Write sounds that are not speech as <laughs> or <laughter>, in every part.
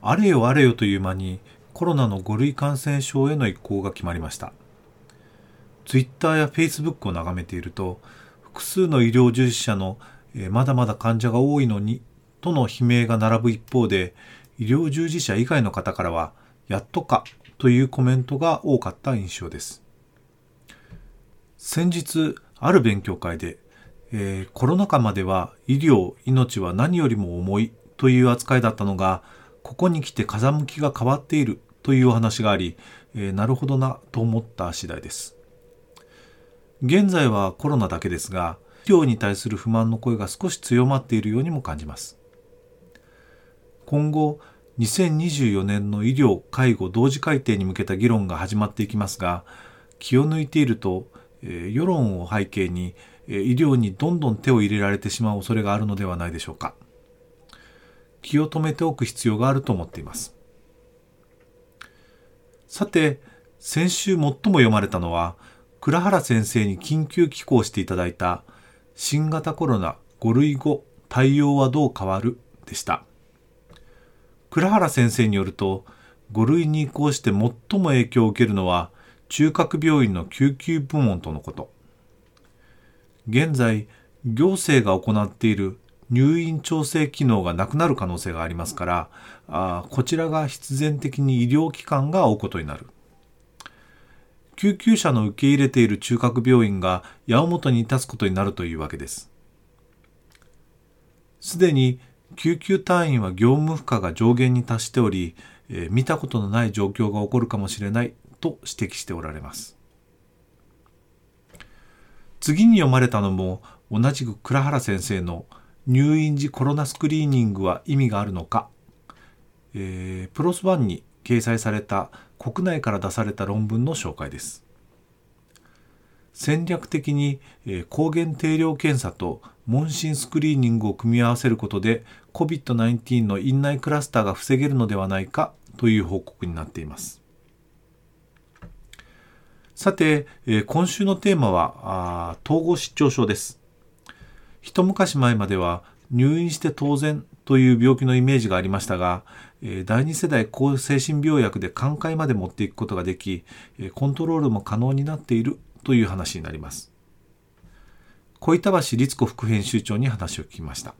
あれよあれよという間にコロナの5類感染症への移行が決まりました。ツイッターやフェイスブックを眺めていると複数の医療従事者の、え、まだまだ患者が多いのにとの悲鳴が並ぶ一方で医療従事者以外の方からはやっとかというコメントが多かった印象です。先日ある勉強会で、えー、コロナ禍までは医療命は何よりも重いという扱いだったのがここに来て風向きが変わっているというお話があり、えー、なるほどなと思った次第です。現在はコロナだけですが医療に対する不満の声が少し強まっているようにも感じます。今後2024年の医療介護同時改定に向けた議論が始まっていきますが気を抜いていると、えー、世論を背景に、えー、医療にどんどん手を入れられてしまう恐れがあるのではないでしょうか。気を止めておく必要があると思っています。さて先週最も読まれたのは倉原先生に緊急寄稿していただいた新型コロナ5類後対応はどう変わる？でした。倉原先生によると5類に移行して最も影響を受けるのは中核病院の救急部門とのこと。現在行政が行っている入院調整機能がなくなる可能性がありますからあこちらが必然的に医療機関が追うことになる。救急車の受け入れている中核病院が矢面に立つことになるというわけです。すでに救急隊員は業務負荷が上限に達しており、えー、見たことのない状況が起こるかもしれないと指摘しておられます。次に読まれたのも同じく倉原先生の入院時コロナスクリーニングは意味があるのか、えー、プロスワンに掲載された国内から出された論文の紹介です。戦略的に、抗原定量検査と問診スクリーニングを組み合わせることで COVID-19 の院内クラスターが防げるのではないかという報告になっています。さて、今週のテーマは統合失調症です。一昔前までは入院して当然という病気のイメージがありましたが、第二世代抗精神病薬で寛解まで持っていくことができ、コントロールも可能になっているという話になります。小板橋律子副編集長に話を聞きました。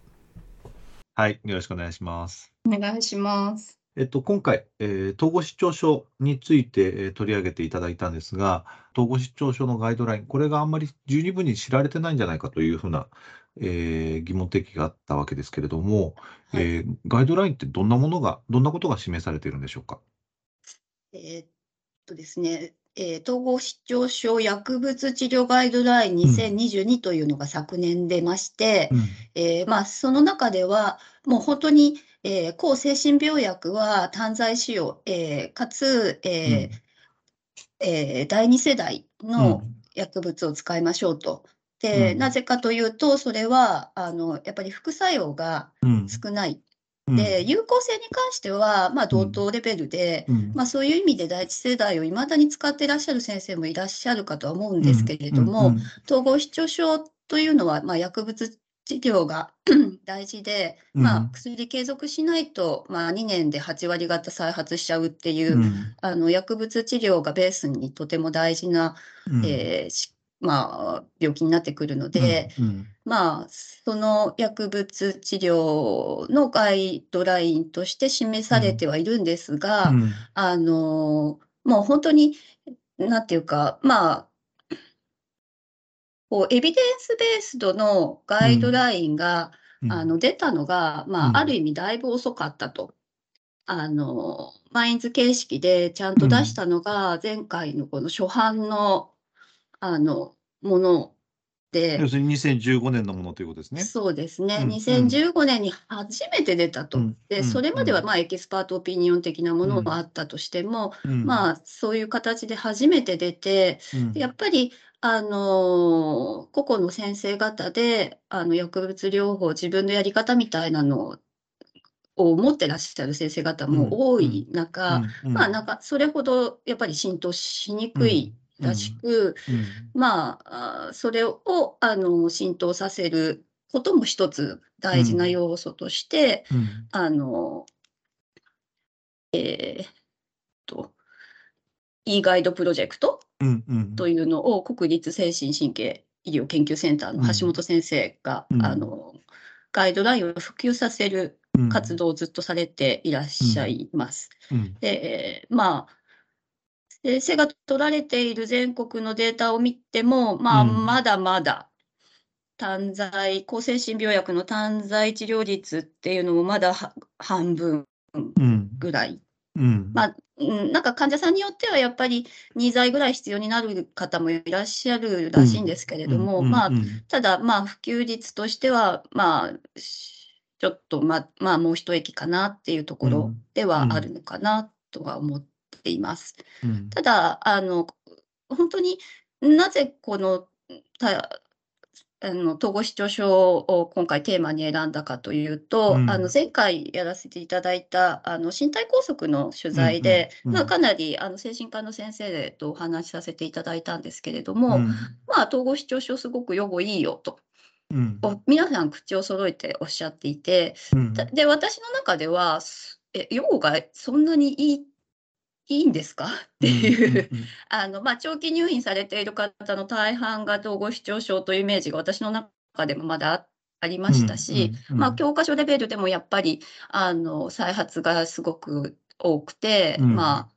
はい、よろしくお願いします。お願いします。えっと、今回、えー、統合失調症について、えー、取り上げていただいたんですが、統合失調症のガイドライン、これがあんまり十二分に知られてないんじゃないかというふうなえー、疑問提起があったわけですけれども、はい、えー、ガイドラインってどんなものが、どんなことが示されているんでしょうか？えー、っとですね、えー、統合失調症薬物治療ガイドライン2022というのが昨年出まして、うん、えー、まあ、その中では、もう本当に、えー、抗精神病薬は単剤使用、えー、かつ、えー、うん、えー、第二世代の薬物を使いましょうと。で、うん、なぜかというと、それはあのやっぱり副作用が少ない。うん、で有効性に関しては、まあ、同等レベルで、うん、まあ、そういう意味で第一世代をいまだに使っていらっしゃる先生もいらっしゃるかとは思うんですけれども、統合失調症というのは、まあ、薬物治療が <clears throat> 大事で、まあ、薬継続しないと、まあ、2年で8割方再発しちゃうっていう、あの薬物治療がベースにとても大事な、えー、まあ、病気になってくるので、うんうん、まあ、その薬物治療のガイドラインとして示されてはいるんですが、うん、あの、もう本当に、なんていうか、まあ、こう evidence-based のガイドラインが、あの出たのが、まあ、ある意味だいぶ遅かったと。あの、 Minds 形式でちゃんと出したのが、前回のこの初版のあの、もので、要するに2015年のものということですね。そうですね、うん2015年に初めて出たと。うんで、うん。それまではうんまあ expert opinion 的なものがあったとしても、うんまあそういう形で初めて出て、うん。やっぱり、あの個々の先生方で、あの薬物療法、自分のやり方みたいなのを持ってらっしゃる先生方も多い中、うん。まあなんかそれほどやっぱり浸透しにくいらしく、うん。まあ、あそれをあの浸透させることも一つ大事な要素として、うん。あの、えーっと、e ガイドプロジェクトというのを国立精神神経医療研究センターの橋本先生が、うん。あのガイドラインを普及させるうん。活動をずっとされていらっしゃいます。うん。で、えーまあ、先生が取られている全国のデータを見ても、まあ、うん。まだまだ、単剤、抗精神病薬の単剤治療率っていうのもまだは半分うん。ぐらい。うん。まあ、うんなんか患者さんによってはやっぱり2剤ぐらい必要になる方もいらっしゃるらしいんですけれども、うんまあう、んただ、まあ、普及率としては、まあ、しちょっと、まあ、まあ、もう一息かなっていうところではあるのかなとは思っています。うん。ただ、あの、本当になぜこの、たあの統合失調症を今回テーマに選んだかというと、うん。あの前回やらせていただいたあの身体拘束の取材で、うんうんうん。まあ、かなりあの精神科の先生とお話しさせていただいたんですけれども、うん。まあ、統合失調症すごく予後いいよと、うん。お皆さん口を揃えておっしゃっていて、で、私の中では、すえ、予後がそんなにいい、いいんですか？っていう、うん <laughs> あの、まあ、長期入院されている方の大半が統合失調症というイメージが私の中でもまだあありましたし、まあ、教科書レベルでもやっぱり、あの、再発がすごく多くて、うん。まあ、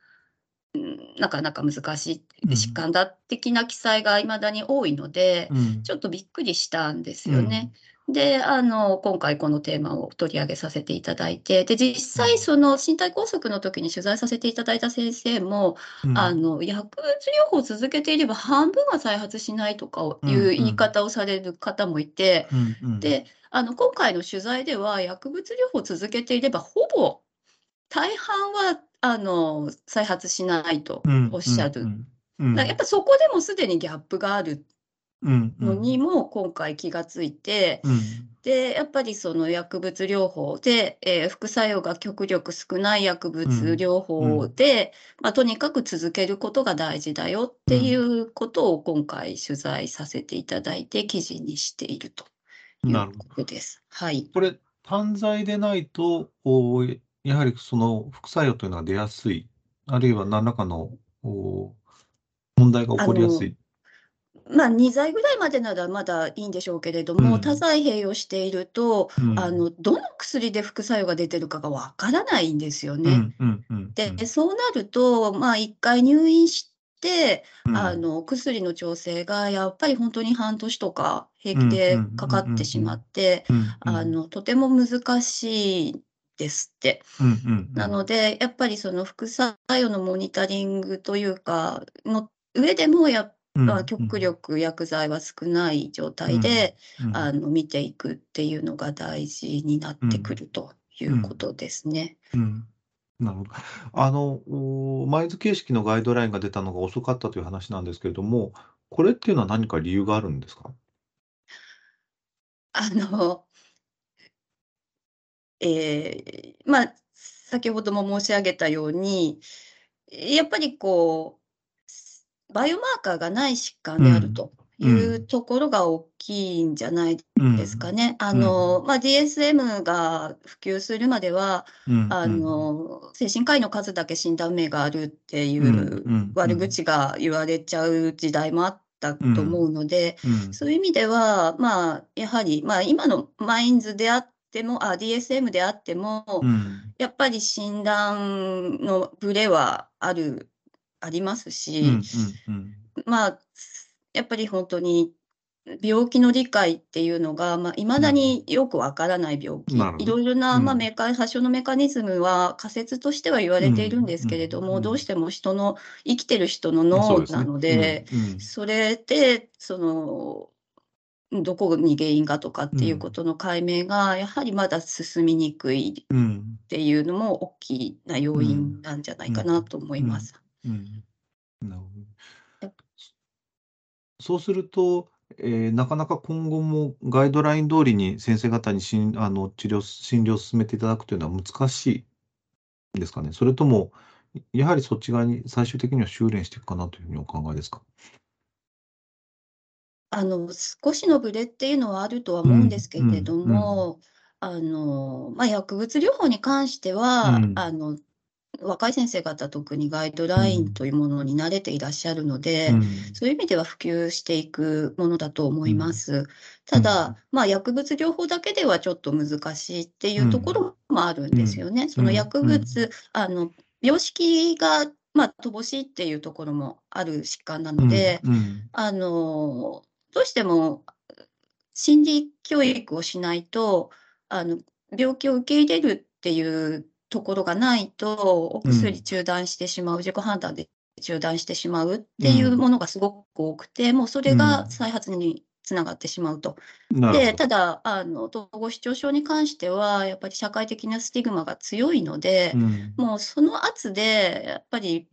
うんなかなか難しうん。い疾患だ的な記載が未だに多いので、うん。ちょっとびっくりしたんですよね。で、あの、今回このテーマを取り上げさせていただいて、で、実際その身体拘束の時に取材させていただいた先生も、うん。あの、薬物療法を続けていれば半分は再発しないとかいう言い方をされる方もいて、うんうん。で、あの、今回の取材では薬物療法を続けていればほぼ大半は、あの、再発しないとうんおっしゃる。うんうん。だからやっぱそこでもすでにギャップがあるうんのにも今回気がついて、うんで、やっぱりその薬物療法で、えー副作用が極力少ない薬物療法で、まあ、とにかく続けることが大事だよっていうことを今回取材させていただいて記事にしているということです。はい。これ単剤でないとおやはりその副作用というのが出やすいあるいは何らかのお問題が起こりやすい。まあ、2剤ぐらいまでならまだいいんでしょうけれども、うん。多剤併用していると、うん。あの、どの薬で副作用が出てるかがわからないんですよね。で、そうなると、まあ、1回入院して、うん。あの、薬の調整がやっぱり本当に半年とか平気でかかってしまって、とても難しいですって。なので、やっぱりその副作用のモニタリングというか、の上でもやっうんぱ極力薬剤は少ない状態で、うんあの、見ていくっていうのが大事になってくるということですね。うん。なるほど。あの、おマイズ形式のガイドラインが出たのが遅かったという話なんですけれども、これっていうのは何か理由があるんですか？あの、えーまあ、先ほども申し上げたように、やっぱりこう、バイオマーカーがない疾患であるというん。うところが大きいんじゃないうんですかね。あの、まあ、DSM が普及するまでは、うん。あの、精神科医の数だけ診断名があるっていうん。うん。う悪口が言われちゃう時代もあったと思うので、うん。そういう意味では、まあ、やはり、まあ、今のマインズであっても、あ、DSM であっても、うん。やっぱり診断のブレはある、ありますうんし、うん。まあ、やっぱり本当に病気の理解っていうのが、まあ、未だによくわからない病気、いろいろな、うん。まあ、メカ発症のメカニズムは仮説としては言われているんですけれども、どうしても人の、生きてる人の脳そうですね。なので、うんうん。それで、その、どこに原因がとかっていうことの解明が、やはりまだ進みにくいっていうのも大きな要因なんじゃないかなと思います。そうすると、えー、なかなか今後もガイドライン通りに先生方にしんあの治療診療を進めていただくというのは難しいですかね？それとも、やはりそっち側に最終的には修練していくかなというふうにお考えですか？あの、少しのブレっていうのはあるとは思うんですけれども、あの、まあ、薬物療法に関しては、あの、若い先生方、特にガイドラインというものに慣れていらっしゃるので、そういう意味では普及していくものだと思います。ただ、まあ、薬物療法だけではちょっと難しいっていうところもあるんですよね。その薬物、あの、病識がまあ、乏しいっていうところもある疾患なので、うん。うん、あのどうしても心理教育をしないと、あの、病気を受け入れるっていうところがないと、お薬中断してしまう、自己判断で中断してしまうっていうものがすごく多くて、もうそれが再発につながってしまうと。で、ただ、あの、統合失調症に関しては、やっぱり社会的なスティグマが強いので、うん、もうその圧で、やっぱり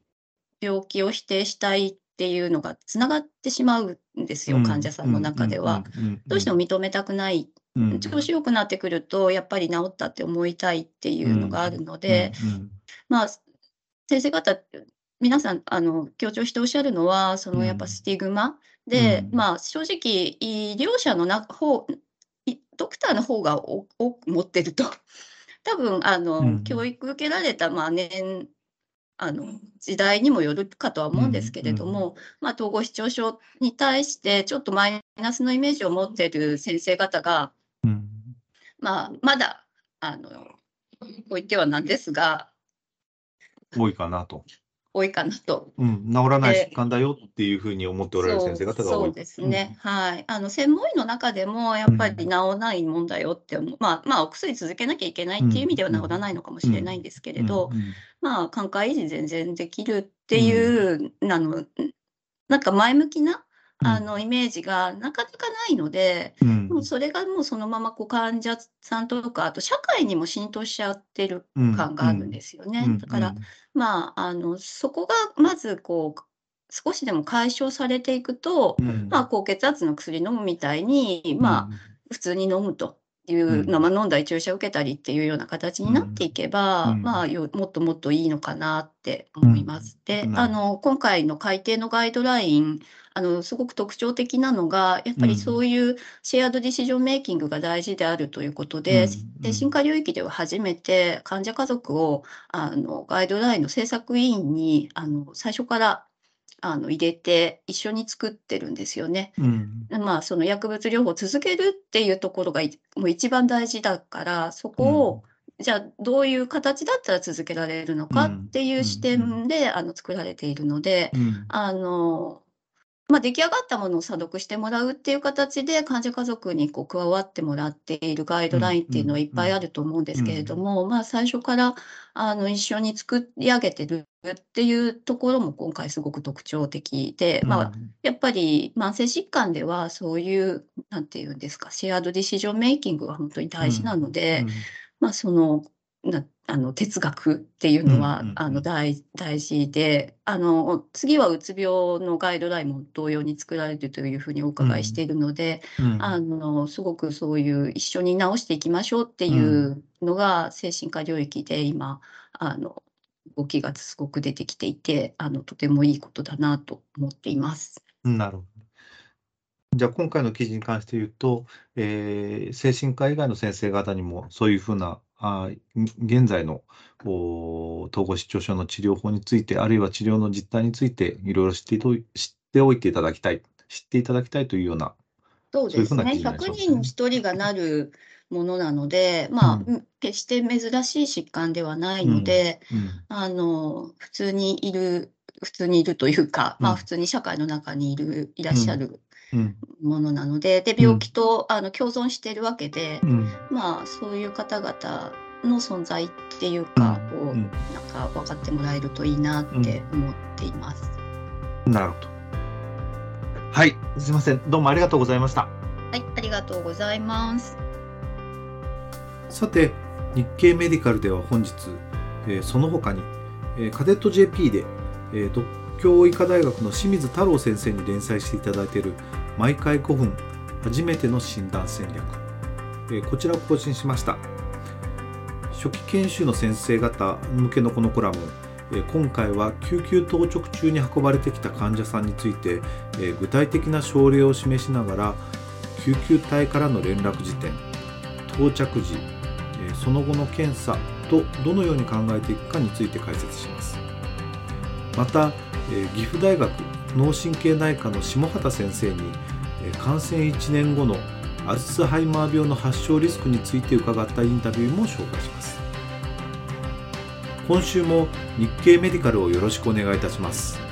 病気を否定したいっていうのがつながってしまうんですよ、患者さんの中では。どうしても認めたくない。調子良くなってくると、やっぱり治ったって思いたいっていうのがあるので、まあ、先生方、皆さんあの強調しておっしゃるのは、そのやっぱスティグマで、まあ正直、医療者のな方、ドクターの方が多く持ってると。<laughs> 多分あの、教育受けられた、まあ、年あの時代にもよるかとは思うんですけれども、うんうん、まあ、統合失調症に対してちょっとマイナスのイメージを持っている先生方が、うん、まあ、まだあのこう言ってはなんですが。多いかなと。多いかなと。うん、治らない疾患だよっていうふうに思っておられる先生方が多い。そうですね、うん、はい。あの専門医の中でもやっぱり治らないもんだよって思う、うん、まあ、まあ、お薬続けなきゃいけないっていう意味では治らないのかもしれないんですけれど、まあ、寛解維持全然できるっていう、あの、なんか前向きなあのイメージがなかなかないので、うん、もうそれがもうそのままこう患者さんとか、あと社会にも浸透しちゃってる感があるんですよね。だから、まあ、あのそこがまずこう少しでも解消されていくと、まあ、高血圧の薬飲むみたいに、まあ、普通に飲むというの、まあ、飲んだり注射受けたりっていうような形になっていけば、うん、まあ、よもっともっといいのかなって思います。で、あの今回の改定のガイドラインあのすごく特徴的なのがやっぱりそういうシェアードディシジョンメイキングが大事であるということで、うん、精神科領域では初めて患者家族をあのガイドラインの制作委員にあの最初からあの入れて一緒に作ってるんですよね。うん、まあその薬物療法を続けるっていうところがもう一番大事だからそこを、うん、じゃあどういう形だったら続けられるのかっていう視点で、あの作られているので、あのまあ、出来上がったものを査読してもらうっていう形で患者家族にこう加わってもらっているガイドラインっていうのはいっぱいあると思うんですけれども、まあ、最初からあの一緒に作り上げてるっていうところも今回すごく特徴的で、まあ、やっぱり慢性疾患ではそういうなんていうんですかシェアードディシジョンメイキングが本当に大事なので、まあ、そのなあの哲学っていうのは、あの大大事であの次はうつ病のガイドラインも同様に作られるというふうにお伺いしているので、うん。うん、あのすごくそういう一緒に直していきましょうっていうのが精神科領域で今あの動きがすごく出てきていてあのとてもいいことだなと思っています。なるほどじゃあ今回の記事に関して言うと、えー、精神科以外の先生方にもそういうふうなあ現在の統合失調症の治療法について、あるいは治療の実態について、いろいろ知って知っておいていただきたい、知っていただきたいというような、そうですね、100人に1人がなるものなので、まあ、うん、決して珍しい疾患ではないので、うん。うん、あの普通にいる、普通にいるというか、まあ、普通に社会の中にいるいらっしゃるものなので、で病気と、あの共存しているわけで、まあそういう方々の存在っていうかを、なんか分かってもらえるといいなって思っています。なるほど。はい、すみません。どうもありがとうございました。はい、ありがとうございます。さて、日経メディカルでは本日、えー、その他に、えー、カデット JP で、えー、独協医科大学の清水太郎先生に連載していただいている毎回5分初めての診断戦略、え、こちらを更新しました。初期研修の先生方向けのこのコラム今回は救急当直中に運ばれてきた患者さんについて具体的な症例を示しながら救急隊からの連絡時点到着時その後の検査とどのように考えていくかについて解説します。また岐阜大学脳神経内科の下畑先生に感染1年後のアルツハイマー病の発症リスクについて伺ったインタビューも紹介します。今週も日経メディカルをよろしくお願いいたします。